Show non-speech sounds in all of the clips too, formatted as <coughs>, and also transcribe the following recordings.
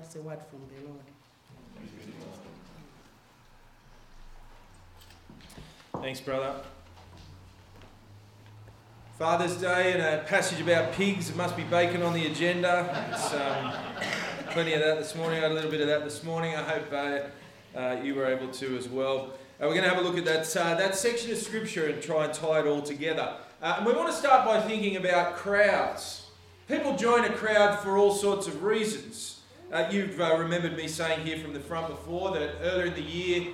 That's the word from the Lord. Thanks, brother. Father's Day and a passage about pigs. It must be bacon on the agenda. It's, um, plenty of that this morning. I had a little bit of that this morning. I hope uh, uh, you were able to as well. Uh, we're going to have a look at that, uh, that section of scripture and try and tie it all together. Uh, and we want to start by thinking about crowds. People join a crowd for all sorts of reasons. Uh, you've remembered me saying here from the front before that earlier in the year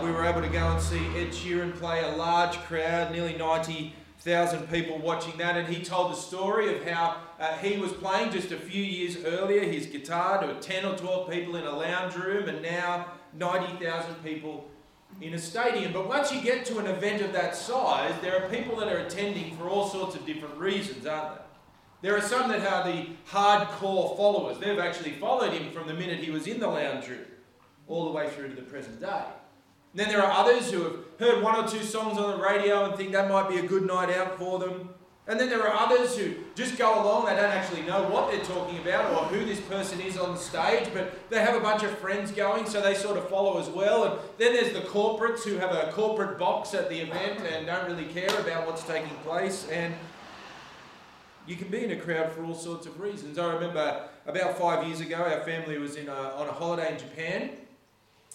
we were able to go and see Ed Sheeran play a large crowd, nearly 90 thousand people watching that, and he told the story of how uh, he was playing just a few years earlier his guitar to 10 or 12 people in a lounge room, and now 90,000 people in a stadium. But once you get to an event of that size, there are people that are attending for all sorts of different reasons, aren't there? There are some that are the hardcore followers. They've actually followed him from the minute he was in the lounge room all the way through to the present day. And then there are others who have heard one or two songs on the radio and think that might be a good night out for them. And then there are others who just go along, they don't actually know what they're talking about or who this person is on the stage, but they have a bunch of friends going, so they sort of follow as well. And then there's the corporates who have a corporate box at the event and don't really care about what's taking place. And you can be in a crowd for all sorts of reasons. I remember about five years ago, our family was in a, on a holiday in Japan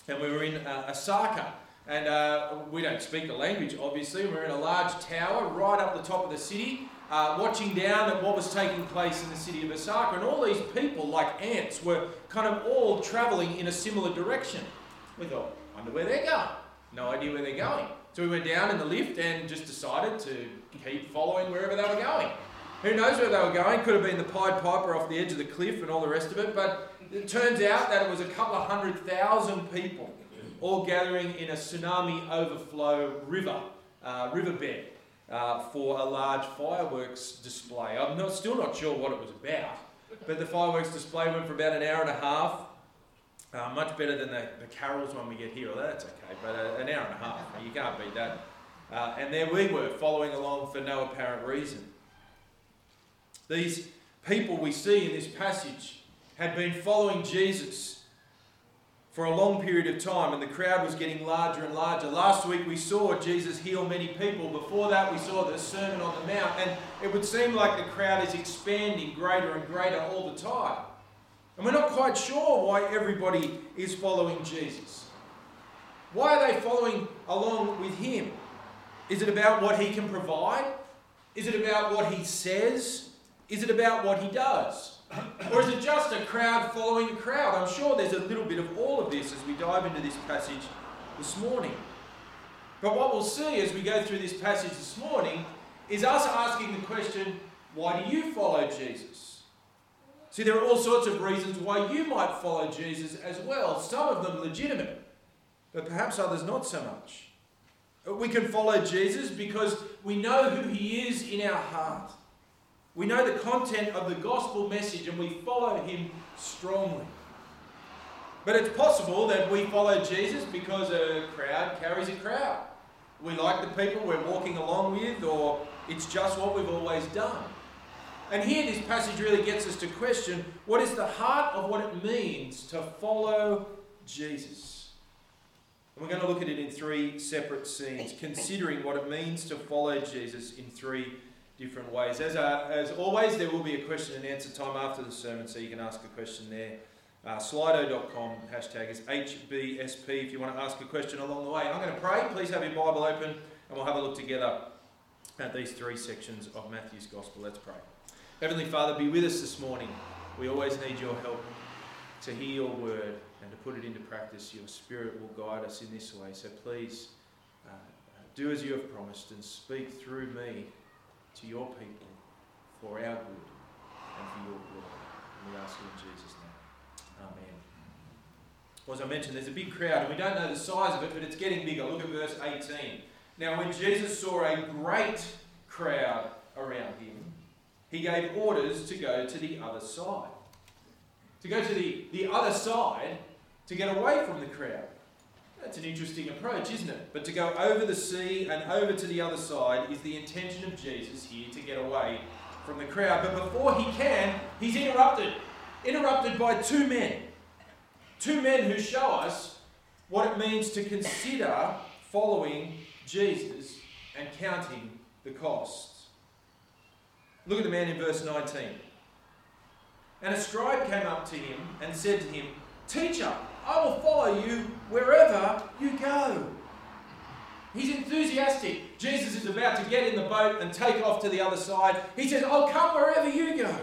and we were in uh, Osaka. And uh, we don't speak the language, obviously. We we're in a large tower right up the top of the city, uh, watching down at what was taking place in the city of Osaka. And all these people, like ants, were kind of all travelling in a similar direction. We thought, wonder where they're going. No idea where they're going. So we went down in the lift and just decided to keep following wherever they were going. Who knows where they were going? Could have been the Pied Piper off the edge of the cliff and all the rest of it, but it turns out that it was a couple of hundred thousand people all gathering in a tsunami overflow river, uh, riverbed, uh, for a large fireworks display. I'm not, still not sure what it was about, but the fireworks display went for about an hour and a half. Uh, much better than the, the carols when we get here, although that's okay, but uh, an hour and a half, you can't beat that. Uh, and there we were, following along for no apparent reason. These people we see in this passage had been following Jesus for a long period of time, and the crowd was getting larger and larger. Last week we saw Jesus heal many people. Before that, we saw the Sermon on the Mount, and it would seem like the crowd is expanding greater and greater all the time. And we're not quite sure why everybody is following Jesus. Why are they following along with him? Is it about what he can provide? Is it about what he says? Is it about what he does? Or is it just a crowd following a crowd? I'm sure there's a little bit of all of this as we dive into this passage this morning. But what we'll see as we go through this passage this morning is us asking the question why do you follow Jesus? See, there are all sorts of reasons why you might follow Jesus as well, some of them legitimate, but perhaps others not so much. We can follow Jesus because we know who he is in our heart. We know the content of the gospel message and we follow him strongly. But it's possible that we follow Jesus because a crowd carries a crowd. We like the people we're walking along with, or it's just what we've always done. And here, this passage really gets us to question what is the heart of what it means to follow Jesus. And we're going to look at it in three separate scenes, considering what it means to follow Jesus in three different ways. As, uh, as always, there will be a question and answer time after the sermon, so you can ask a question there. Uh, slido.com, hashtag is HBSP if you want to ask a question along the way. I'm going to pray. Please have your Bible open and we'll have a look together at these three sections of Matthew's Gospel. Let's pray. Heavenly Father, be with us this morning. We always need your help to hear your word and to put it into practice. Your Spirit will guide us in this way. So please uh, do as you have promised and speak through me to your people for our good and for your glory. And we ask you in Jesus' name. Amen. Well, as I mentioned, there's a big crowd, and we don't know the size of it, but it's getting bigger. Look at verse 18. Now, when Jesus saw a great crowd around him, he gave orders to go to the other side. To go to the, the other side to get away from the crowd. That's an interesting approach, isn't it? But to go over the sea and over to the other side is the intention of Jesus here to get away from the crowd. But before he can, he's interrupted. Interrupted by two men Two men who show us what it means to consider following Jesus and counting the costs. Look at the man in verse 19. And a scribe came up to him and said to him, Teacher, I will follow you wherever you go. He's enthusiastic. Jesus is about to get in the boat and take off to the other side. He says, I'll come wherever you go.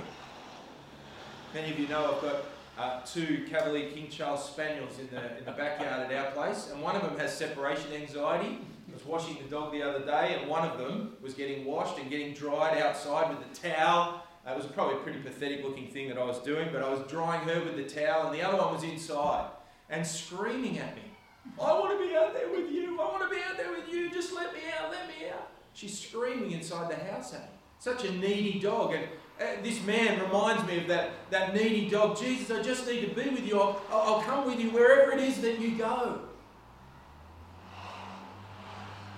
Many of you know I've got uh, two Cavalier King Charles Spaniels in the, in the backyard at our place, and one of them has separation anxiety. I was washing the dog the other day, and one of them was getting washed and getting dried outside with the towel. It was probably a pretty pathetic looking thing that I was doing, but I was drying her with the towel, and the other one was inside and screaming at me. <laughs> I want to be out there with you. I want to be out there with you. Just let me out. Let me out. She's screaming inside the house at me. Such a needy dog. And uh, this man reminds me of that, that needy dog. Jesus, I just need to be with you. I'll, I'll come with you wherever it is that you go.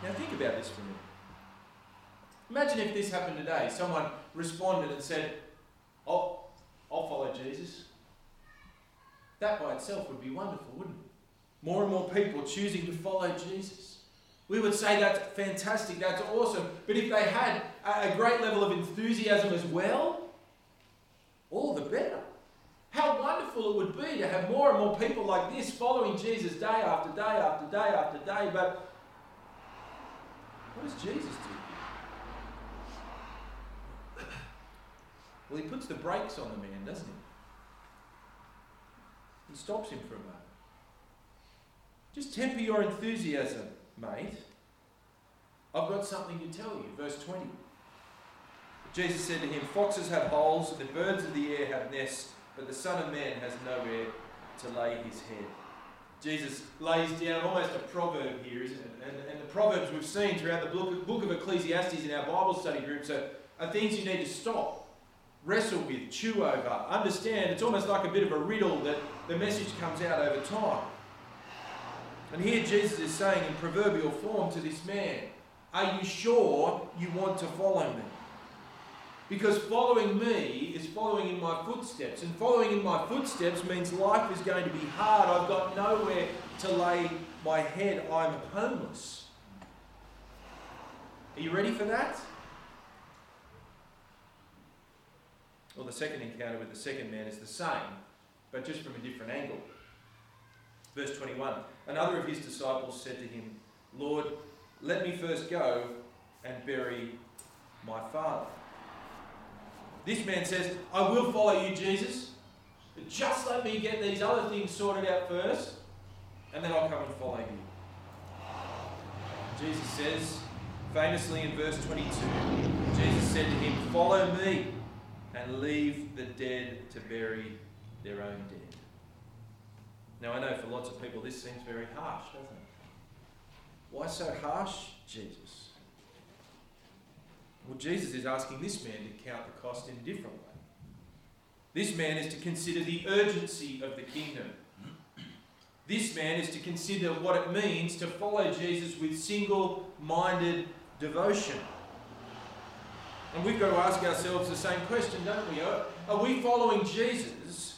Now think about this for a minute. Imagine if this happened today. Someone responded and said, oh, I'll follow Jesus. That by itself would be wonderful, wouldn't it? More and more people choosing to follow Jesus. We would say that's fantastic, that's awesome. But if they had a great level of enthusiasm as well, all the better. How wonderful it would be to have more and more people like this following Jesus day after day after day after day. But what does Jesus do? <coughs> Well, he puts the brakes on the man, doesn't he? He stops him for a moment. Just temper your enthusiasm, mate. I've got something to tell you. Verse 20. Jesus said to him, Foxes have holes, and the birds of the air have nests, but the Son of Man has nowhere to lay his head. Jesus lays down almost a proverb here, isn't it? And, and the proverbs we've seen throughout the book, book of Ecclesiastes in our Bible study groups are, uh, are things you need to stop, wrestle with, chew over, understand. It's almost like a bit of a riddle that the message comes out over time. And here Jesus is saying in proverbial form to this man, Are you sure you want to follow me? Because following me is following in my footsteps. And following in my footsteps means life is going to be hard. I've got nowhere to lay my head. I'm homeless. Are you ready for that? Well, the second encounter with the second man is the same, but just from a different angle. Verse 21 Another of his disciples said to him, Lord, let me first go and bury my father. This man says, I will follow you, Jesus, but just let me get these other things sorted out first, and then I'll come and follow you. Jesus says, famously in verse 22, Jesus said to him, Follow me and leave the dead to bury their own dead. Now, I know for lots of people this seems very harsh, doesn't it? Why so harsh, Jesus? Well, Jesus is asking this man to count the cost in a different way. This man is to consider the urgency of the kingdom. This man is to consider what it means to follow Jesus with single minded devotion. And we've got to ask ourselves the same question, don't we? Are we following Jesus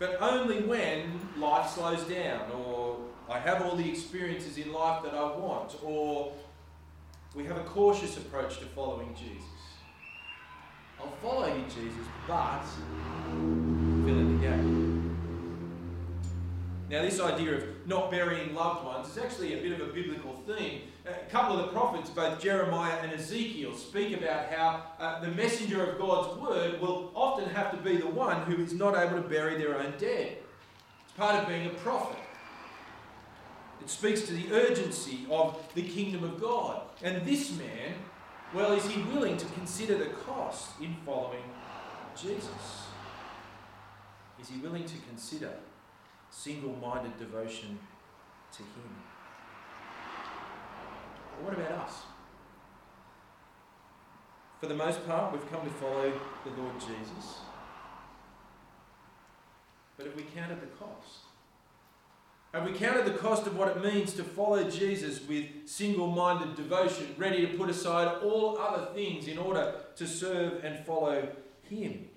but only when life slows down, or I have all the experiences in life that I want, or we have a cautious approach to following Jesus. I'll follow you, Jesus, but fill in the gap. Now, this idea of not burying loved ones is actually a bit of a biblical theme. A couple of the prophets, both Jeremiah and Ezekiel, speak about how uh, the messenger of God's word will often have to be the one who is not able to bury their own dead. It's part of being a prophet. It speaks to the urgency of the kingdom of God. And this man, well, is he willing to consider the cost in following Jesus? Is he willing to consider single minded devotion to Him. But what about us? For the most part, we've come to follow the Lord Jesus. But have we counted the cost? Have we counted the cost of what it means to follow Jesus with single minded devotion, ready to put aside all other things in order to serve and follow Him?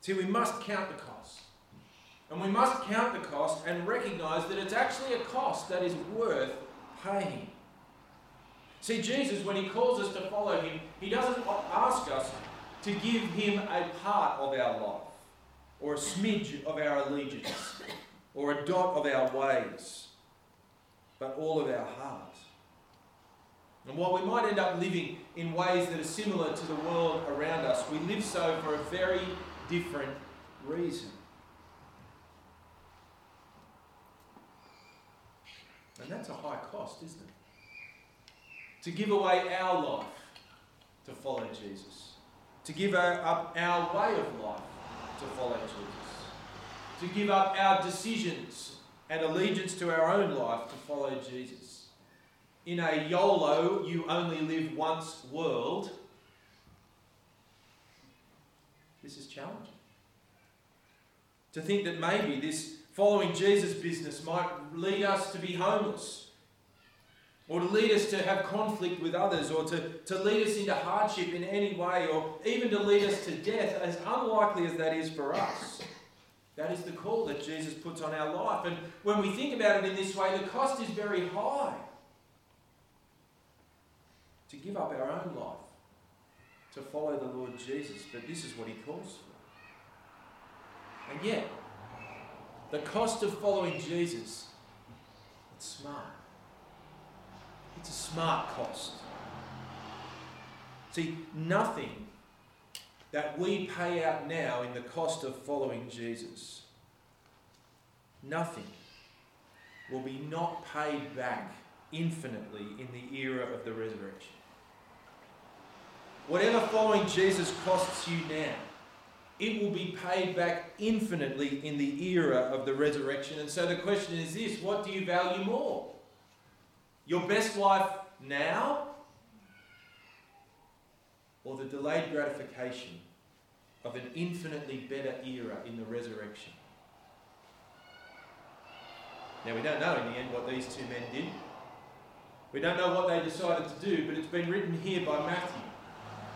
See, we must count the cost. And we must count the cost and recognize that it's actually a cost that is worth paying. See, Jesus, when he calls us to follow him, he doesn't ask us to give him a part of our life, or a smidge of our allegiance, or a dot of our ways, but all of our heart. And while we might end up living in ways that are similar to the world around us, we live so for a very different reason. And that's a high cost, isn't it? To give away our life to follow Jesus. To give up our way of life to follow Jesus. To give up our decisions and allegiance to our own life to follow Jesus. In a YOLO, you only live once world, this is challenging. To think that maybe this following Jesus business might lead us to be homeless, or to lead us to have conflict with others, or to, to lead us into hardship in any way, or even to lead us to death, as unlikely as that is for us. That is the call that Jesus puts on our life. And when we think about it in this way, the cost is very high to give up our own life to follow the Lord Jesus. But this is what he calls for. And yet, the cost of following Jesus, it's smart. It's a smart cost. See, nothing that we pay out now in the cost of following Jesus, nothing will be not paid back infinitely in the era of the resurrection. Whatever following Jesus costs you now, it will be paid back infinitely in the era of the resurrection. And so the question is this what do you value more? Your best life now or the delayed gratification of an infinitely better era in the resurrection? Now, we don't know in the end what these two men did. We don't know what they decided to do, but it's been written here by Matthew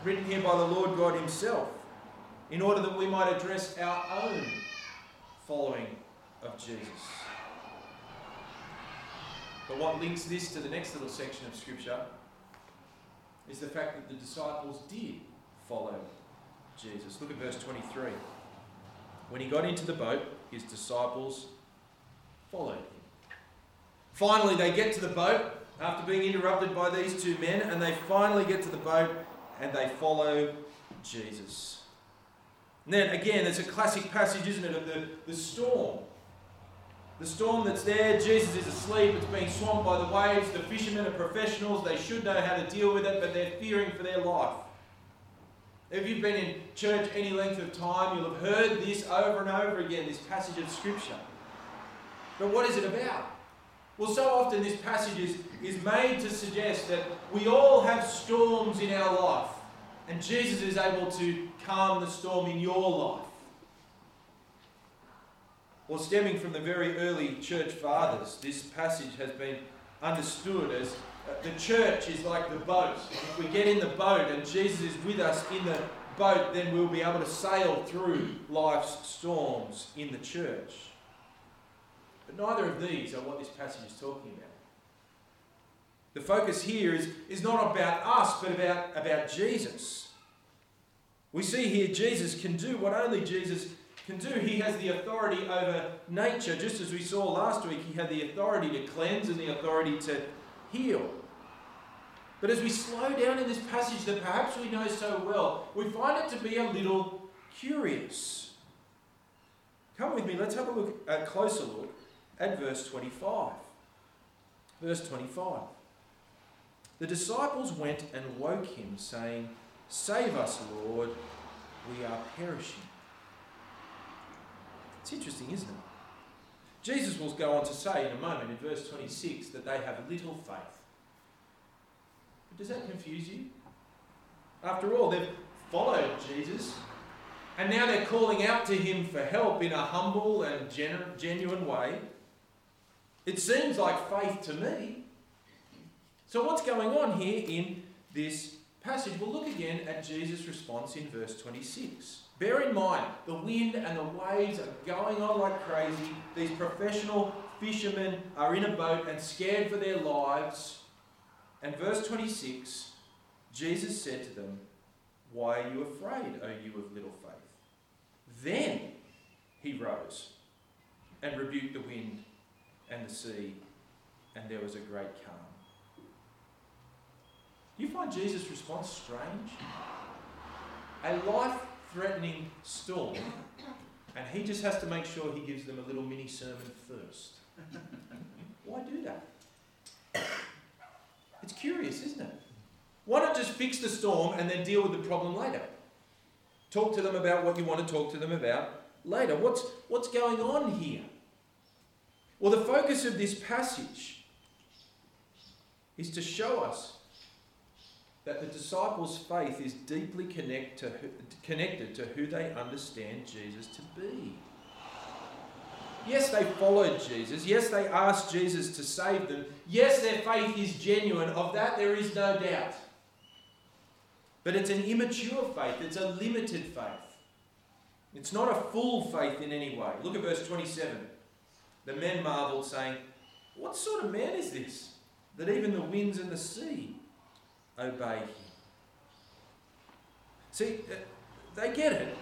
written here by the Lord God Himself, in order that we might address our own following of Jesus. But what links this to the next little section of Scripture is the fact that the disciples did follow Jesus. Look at verse 23. When he got into the boat, his disciples followed him. Finally, they get to the boat after being interrupted by these two men, and they finally get to the boat and they follow Jesus. And then again, it's a classic passage, isn't it, of the, the storm. The storm that's there, Jesus is asleep, it's being swamped by the waves. The fishermen are professionals, they should know how to deal with it, but they're fearing for their life. If you've been in church any length of time, you'll have heard this over and over again, this passage of Scripture. But what is it about? Well, so often this passage is, is made to suggest that we all have storms in our life, and Jesus is able to calm the storm in your life. Well, stemming from the very early church fathers, this passage has been understood as uh, the church is like the boat. If we get in the boat and Jesus is with us in the boat, then we'll be able to sail through life's storms in the church. But neither of these are what this passage is talking about. The focus here is, is not about us, but about, about Jesus. We see here Jesus can do what only Jesus can do. He has the authority over nature, just as we saw last week. He had the authority to cleanse and the authority to heal. But as we slow down in this passage that perhaps we know so well, we find it to be a little curious. Come with me, let's have a look, a closer look at verse 25. Verse 25. The disciples went and woke him, saying, Save us, Lord, we are perishing. It's interesting, isn't it? Jesus will go on to say in a moment in verse 26 that they have little faith. But does that confuse you? After all, they've followed Jesus, and now they're calling out to him for help in a humble and genuine way. It seems like faith to me. So, what's going on here in this passage? Well, look again at Jesus' response in verse 26. Bear in mind, the wind and the waves are going on like crazy. These professional fishermen are in a boat and scared for their lives. And verse 26 Jesus said to them, Why are you afraid, O you of little faith? Then he rose and rebuked the wind and the sea, and there was a great calm. You find Jesus' response strange? A life threatening storm, and he just has to make sure he gives them a little mini sermon first. Why do that? It's curious, isn't it? Why not just fix the storm and then deal with the problem later? Talk to them about what you want to talk to them about later. What's, what's going on here? Well, the focus of this passage is to show us that the disciples' faith is deeply connect to, connected to who they understand Jesus to be. Yes, they followed Jesus. Yes, they asked Jesus to save them. Yes, their faith is genuine. Of that, there is no doubt. But it's an immature faith, it's a limited faith. It's not a full faith in any way. Look at verse 27. The men marveled, saying, What sort of man is this, that even the winds and the sea obey him? See, uh, they get it.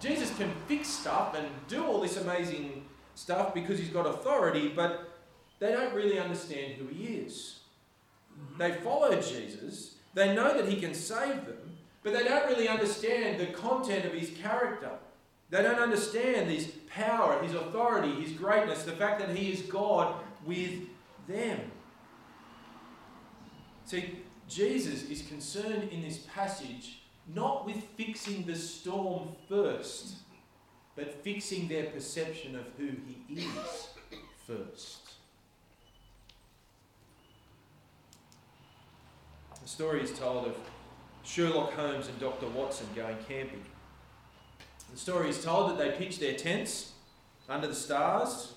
Jesus can fix stuff and do all this amazing stuff because he's got authority, but they don't really understand who he is. They follow Jesus, they know that he can save them, but they don't really understand the content of his character. They don't understand his power, his authority, his greatness, the fact that he is God with them. See, Jesus is concerned in this passage not with fixing the storm first, but fixing their perception of who he is first. The story is told of Sherlock Holmes and Dr. Watson going camping. The story is told that they pitch their tents under the stars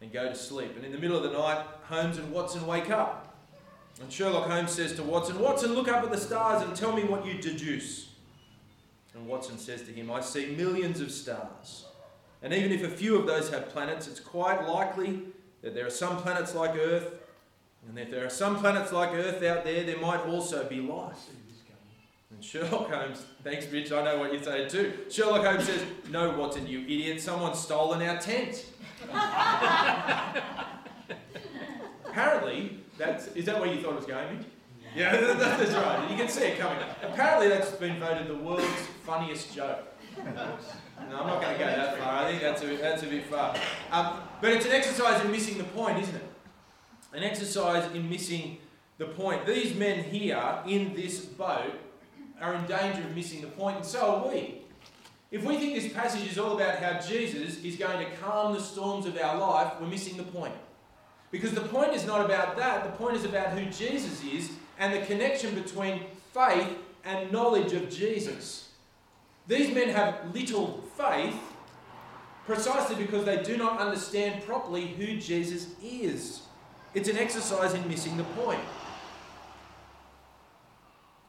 and go to sleep. And in the middle of the night, Holmes and Watson wake up. And Sherlock Holmes says to Watson, Watson, look up at the stars and tell me what you deduce. And Watson says to him, I see millions of stars. And even if a few of those have planets, it's quite likely that there are some planets like Earth. And if there are some planets like Earth out there, there might also be life. And Sherlock Holmes, thanks, Rich, I know what you're saying too. Sherlock Holmes says, No, Watson, you idiot, someone's stolen our tent. <laughs> Apparently, that's, is that where you thought it was going, Mitch? Yeah, <laughs> that's right. You can see it coming. Apparently, that's been voted the world's funniest joke. No, I'm not going to go that far. I think that's a, that's a bit far. Um, but it's an exercise in missing the point, isn't it? An exercise in missing the point. These men here in this boat are in danger of missing the point, and so are we. If we think this passage is all about how Jesus is going to calm the storms of our life, we're missing the point. Because the point is not about that, the point is about who Jesus is and the connection between faith and knowledge of Jesus. These men have little faith precisely because they do not understand properly who Jesus is. It's an exercise in missing the point.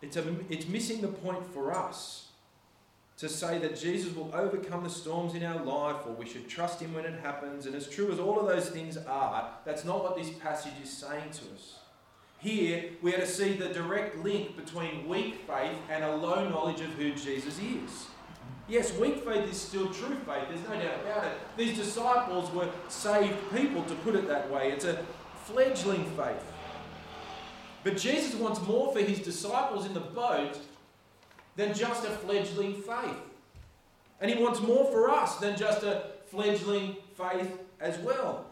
It's, a, it's missing the point for us to say that Jesus will overcome the storms in our life or we should trust him when it happens. And as true as all of those things are, that's not what this passage is saying to us. Here, we are to see the direct link between weak faith and a low knowledge of who Jesus is. Yes, weak faith is still true faith, there's no doubt about it. These disciples were saved people, to put it that way. It's a fledgling faith. But Jesus wants more for his disciples in the boat than just a fledgling faith. And he wants more for us than just a fledgling faith as well.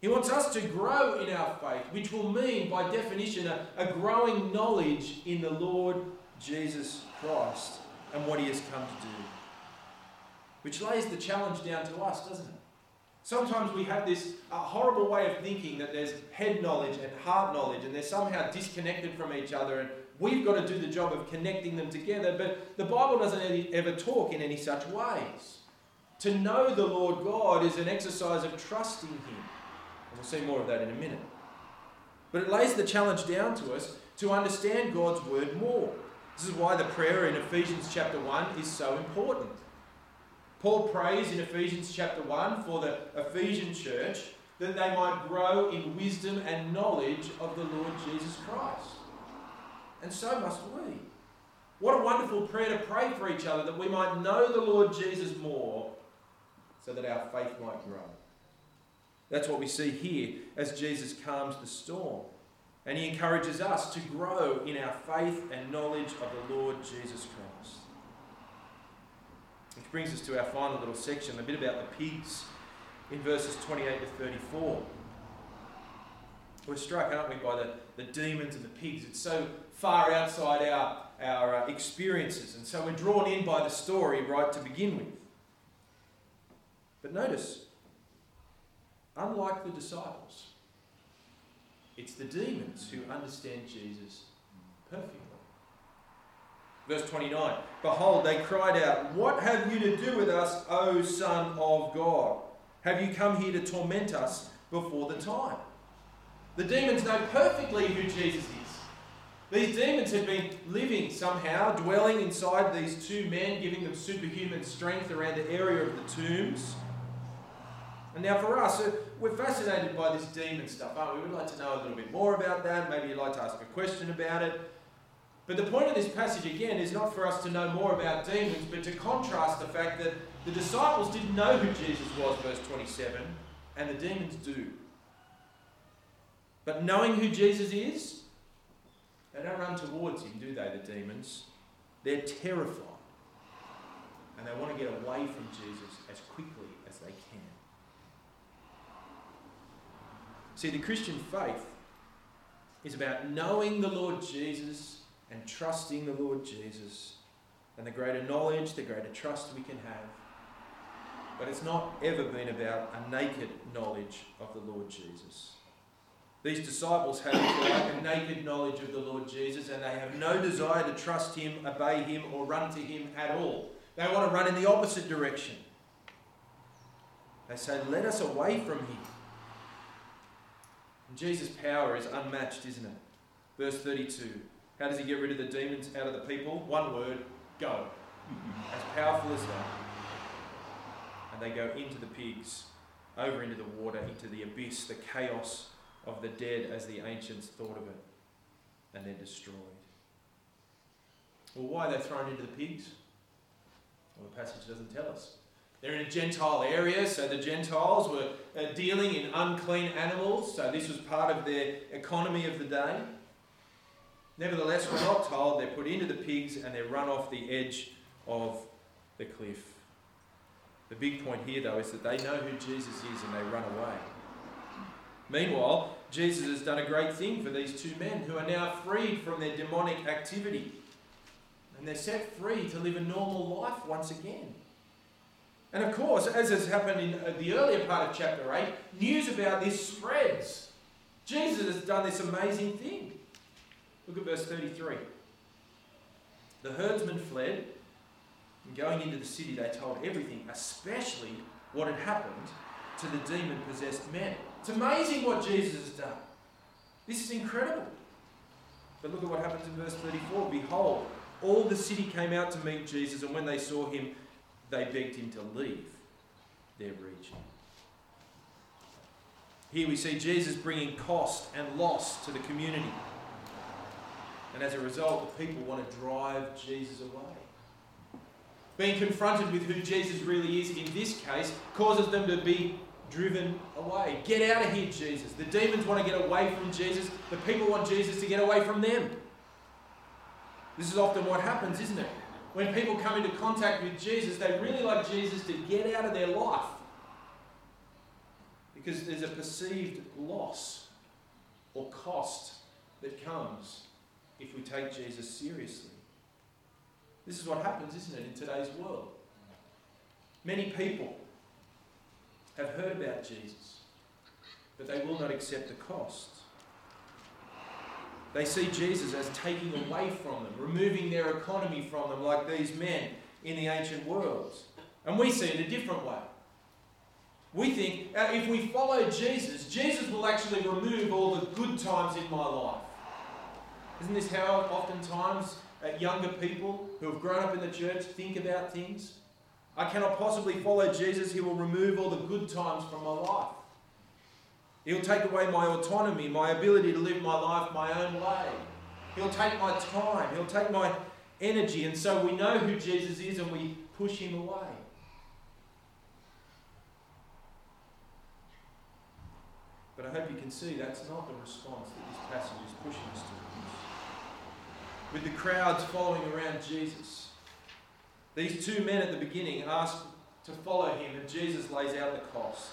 He wants us to grow in our faith, which will mean, by definition, a, a growing knowledge in the Lord Jesus Christ and what he has come to do. Which lays the challenge down to us, doesn't it? Sometimes we have this uh, horrible way of thinking that there's head knowledge and heart knowledge, and they're somehow disconnected from each other, and we've got to do the job of connecting them together. But the Bible doesn't ever talk in any such ways. To know the Lord God is an exercise of trusting Him. And we'll see more of that in a minute. But it lays the challenge down to us to understand God's word more. This is why the prayer in Ephesians chapter 1 is so important. Paul prays in Ephesians chapter 1 for the Ephesian church that they might grow in wisdom and knowledge of the Lord Jesus Christ. And so must we. What a wonderful prayer to pray for each other that we might know the Lord Jesus more so that our faith might grow. That's what we see here as Jesus calms the storm. And he encourages us to grow in our faith and knowledge of the Lord Jesus Christ. Which brings us to our final little section, a bit about the pigs in verses 28 to 34. We're struck, aren't we, by the, the demons and the pigs. It's so far outside our, our uh, experiences, and so we're drawn in by the story right to begin with. But notice, unlike the disciples, it's the demons who understand Jesus perfectly. Verse 29 Behold, they cried out, What have you to do with us, O Son of God? Have you come here to torment us before the time? The demons know perfectly who Jesus is. These demons had been living somehow, dwelling inside these two men, giving them superhuman strength around the area of the tombs. And now, for us, we're fascinated by this demon stuff, aren't we? We'd like to know a little bit more about that. Maybe you'd like to ask a question about it. But the point of this passage, again, is not for us to know more about demons, but to contrast the fact that the disciples didn't know who Jesus was, verse 27, and the demons do. But knowing who Jesus is, they don't run towards him, do they, the demons? They're terrified. And they want to get away from Jesus as quickly as they can. See, the Christian faith is about knowing the Lord Jesus and trusting the Lord Jesus. And the greater knowledge, the greater trust we can have. But it's not ever been about a naked knowledge of the Lord Jesus. These disciples have like a naked knowledge of the Lord Jesus and they have no desire to trust him, obey him, or run to him at all. They want to run in the opposite direction. They say, Let us away from him. And Jesus' power is unmatched, isn't it? Verse 32. How does he get rid of the demons out of the people? One word go. As powerful as that. And they go into the pigs, over into the water, into the abyss, the chaos of the dead as the ancients thought of it. And they're destroyed. Well, why are they thrown into the pigs? Well, the passage doesn't tell us. They're in a Gentile area, so the Gentiles were uh, dealing in unclean animals, so this was part of their economy of the day. Nevertheless, we're not told they're put into the pigs and they're run off the edge of the cliff. The big point here, though, is that they know who Jesus is and they run away. Meanwhile, Jesus has done a great thing for these two men who are now freed from their demonic activity. And they're set free to live a normal life once again. And of course, as has happened in uh, the earlier part of chapter 8, news about this spreads. Jesus has done this amazing thing. Look at verse 33. The herdsmen fled, and going into the city, they told everything, especially what had happened to the demon possessed men. It's amazing what Jesus has done. This is incredible. But look at what happens in verse 34. Behold, all the city came out to meet Jesus, and when they saw him, they begged him to leave their region. Here we see Jesus bringing cost and loss to the community. And as a result, the people want to drive Jesus away. Being confronted with who Jesus really is in this case causes them to be driven away. Get out of here, Jesus. The demons want to get away from Jesus. The people want Jesus to get away from them. This is often what happens, isn't it? When people come into contact with Jesus, they really like Jesus to get out of their life because there's a perceived loss or cost that comes if we take Jesus seriously. This is what happens, isn't it, in today's world? Many people have heard about Jesus, but they will not accept the cost. They see Jesus as taking away from them, removing their economy from them, like these men in the ancient worlds. And we see it a different way. We think uh, if we follow Jesus, Jesus will actually remove all the good times in my life. Isn't this how oftentimes at younger people who have grown up in the church think about things. I cannot possibly follow Jesus. He will remove all the good times from my life. He'll take away my autonomy, my ability to live my life my own way. He'll take my time. He'll take my energy. And so we know who Jesus is and we push him away. But I hope you can see that's not the response that this passage is pushing us to. With the crowds following around Jesus, these two men at the beginning ask to follow him, and Jesus lays out the cost.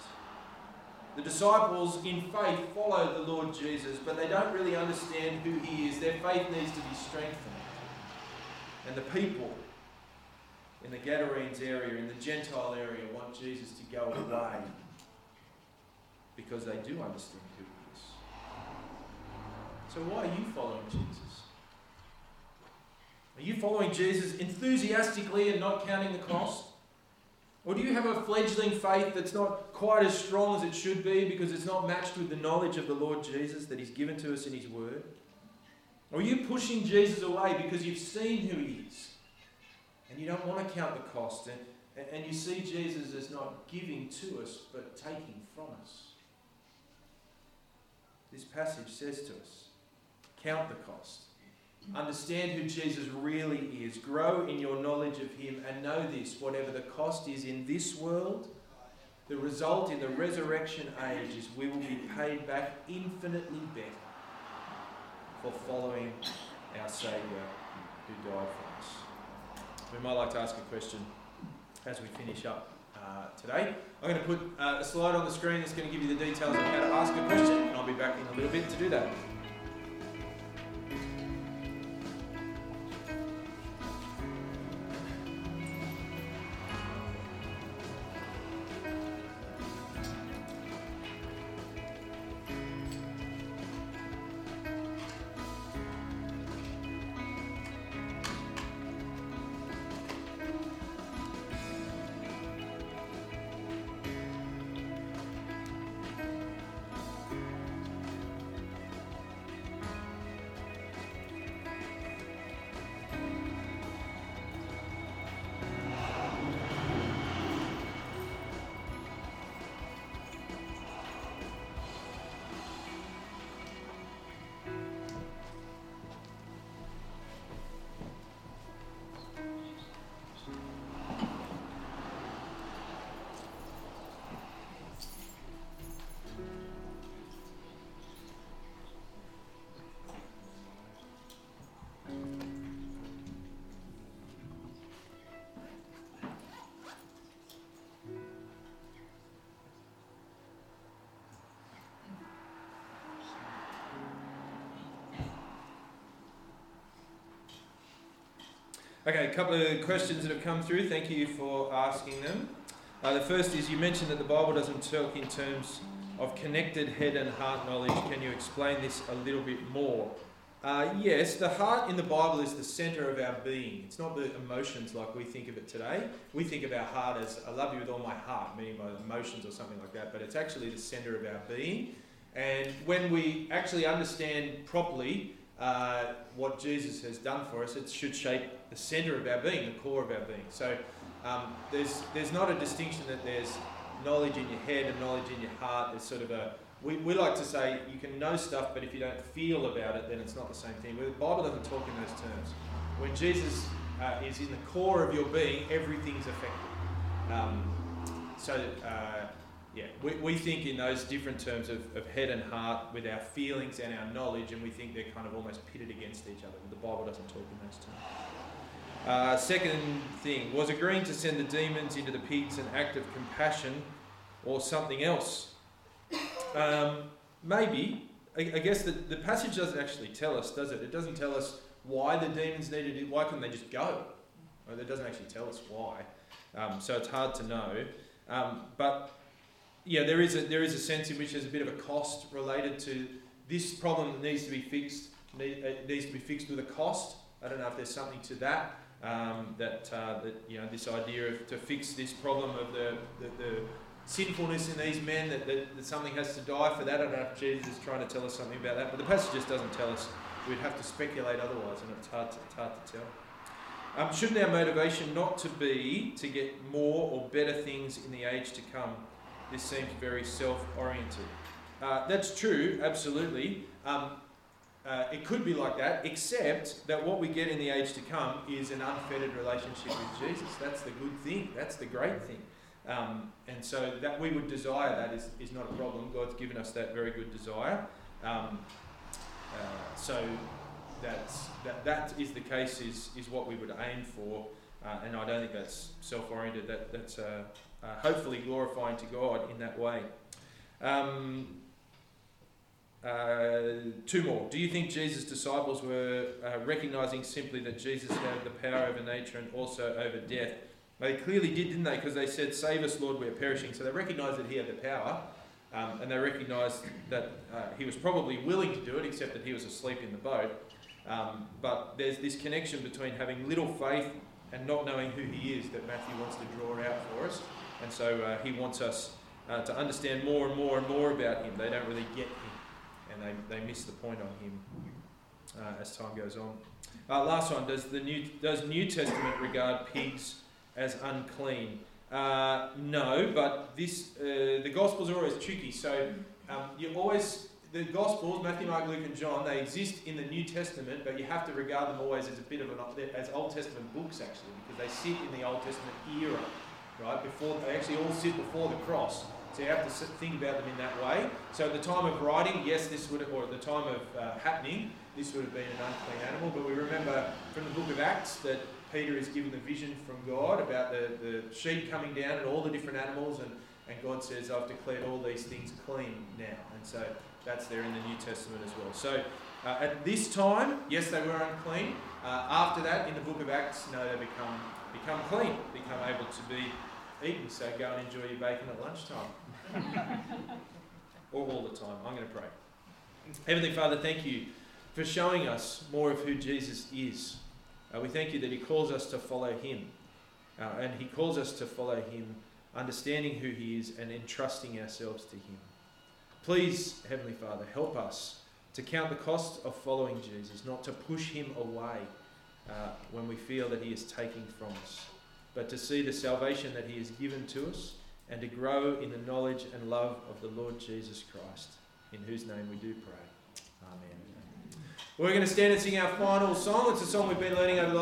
The disciples, in faith, follow the Lord Jesus, but they don't really understand who he is. Their faith needs to be strengthened. And the people in the Gadarenes area, in the Gentile area, want Jesus to go away because they do understand who he is. So, why are you following Jesus? Are you following Jesus enthusiastically and not counting the cost? Or do you have a fledgling faith that's not quite as strong as it should be because it's not matched with the knowledge of the Lord Jesus that He's given to us in His Word? Or are you pushing Jesus away because you've seen who He is and you don't want to count the cost and, and you see Jesus as not giving to us but taking from us? This passage says to us count the cost. Understand who Jesus really is. Grow in your knowledge of him and know this whatever the cost is in this world, the result in the resurrection age is we will be paid back infinitely better for following our Saviour who died for us. We might like to ask a question as we finish up uh, today. I'm going to put uh, a slide on the screen that's going to give you the details of how to ask a question, and I'll be back in a little bit to do that. Okay, a couple of questions that have come through. Thank you for asking them. Uh, the first is you mentioned that the Bible doesn't talk in terms of connected head and heart knowledge. Can you explain this a little bit more? Uh, yes, the heart in the Bible is the center of our being. It's not the emotions like we think of it today. We think of our heart as I love you with all my heart, meaning by emotions or something like that, but it's actually the center of our being. And when we actually understand properly uh, what Jesus has done for us, it should shape the center of our being, the core of our being. So um, there's, there's not a distinction that there's knowledge in your head and knowledge in your heart. There's sort of a, we, we like to say you can know stuff, but if you don't feel about it, then it's not the same thing. The Bible doesn't talk in those terms. When Jesus uh, is in the core of your being, everything's affected. Um, so, uh, yeah, we, we think in those different terms of, of head and heart with our feelings and our knowledge, and we think they're kind of almost pitted against each other. The Bible doesn't talk in those terms. Uh, second thing was agreeing to send the demons into the pigs an act of compassion or something else. Um, maybe. I, I guess the, the passage doesn't actually tell us, does it? It doesn't tell us why the demons needed it. Why couldn't they just go? It doesn't actually tell us why. Um, so it's hard to know. Um, but yeah, there is a there is a sense in which there's a bit of a cost related to this problem that needs to be fixed. Need, it needs to be fixed with a cost. I don't know if there's something to that. Um, that uh, that you know this idea of to fix this problem of the, the, the sinfulness in these men that, that, that, something has to die for that. I don't know if Jesus is trying to tell us something about that, but the passage just doesn't tell us we'd have to speculate otherwise, and it's hard to, it's hard to tell. Um, shouldn't our motivation not to be to get more or better things in the age to come? This seems very self oriented. Uh, that's true, absolutely. Um, uh, it could be like that, except that what we get in the age to come is an unfettered relationship with Jesus. That's the good thing. That's the great thing. Um, and so that we would desire that is, is not a problem. God's given us that very good desire. Um, uh, so that's, that, that is the case, is, is what we would aim for. Uh, and I don't think that's self oriented. That, that's uh, uh, hopefully glorifying to God in that way. Um, uh, two more. Do you think Jesus' disciples were uh, recognizing simply that Jesus had the power over nature and also over death? They clearly did, didn't they? Because they said, Save us, Lord, we are perishing. So they recognized that he had the power, um, and they recognized that uh, he was probably willing to do it, except that he was asleep in the boat. Um, but there's this connection between having little faith and not knowing who he is that Matthew wants to draw out for us. And so uh, he wants us uh, to understand more and more and more about him. They don't really get him and they, they miss the point on him uh, as time goes on. Uh, last one, does the New does New Testament regard pigs as unclean? Uh, no, but this uh, the Gospels are always tricky. So um, you always the Gospels, Matthew, Mark, Luke, and John, they exist in the New Testament, but you have to regard them always as a bit of an as Old Testament books actually, because they sit in the Old Testament era, right? Before they actually all sit before the cross. So you have to think about them in that way. So at the time of writing, yes, this would, have, or at the time of uh, happening, this would have been an unclean animal. But we remember from the book of Acts that Peter is given the vision from God about the, the sheep coming down and all the different animals, and, and God says, I've declared all these things clean now. And so that's there in the New Testament as well. So uh, at this time, yes, they were unclean. Uh, after that, in the book of Acts, no, they become become clean, become able to be eaten. So go and enjoy your bacon at lunchtime. or all the time. I'm going to pray. Heavenly Father, thank you for showing us more of who Jesus is. Uh, we thank you that He calls us to follow Him. Uh, and He calls us to follow Him, understanding who He is and entrusting ourselves to Him. Please, Heavenly Father, help us to count the cost of following Jesus, not to push Him away uh, when we feel that He is taking from us but to see the salvation that He has given to us and to grow in the knowledge and love of the Lord Jesus Christ, in whose name we do pray. Amen. We're going to stand and sing our final song. It's a song we've been learning over the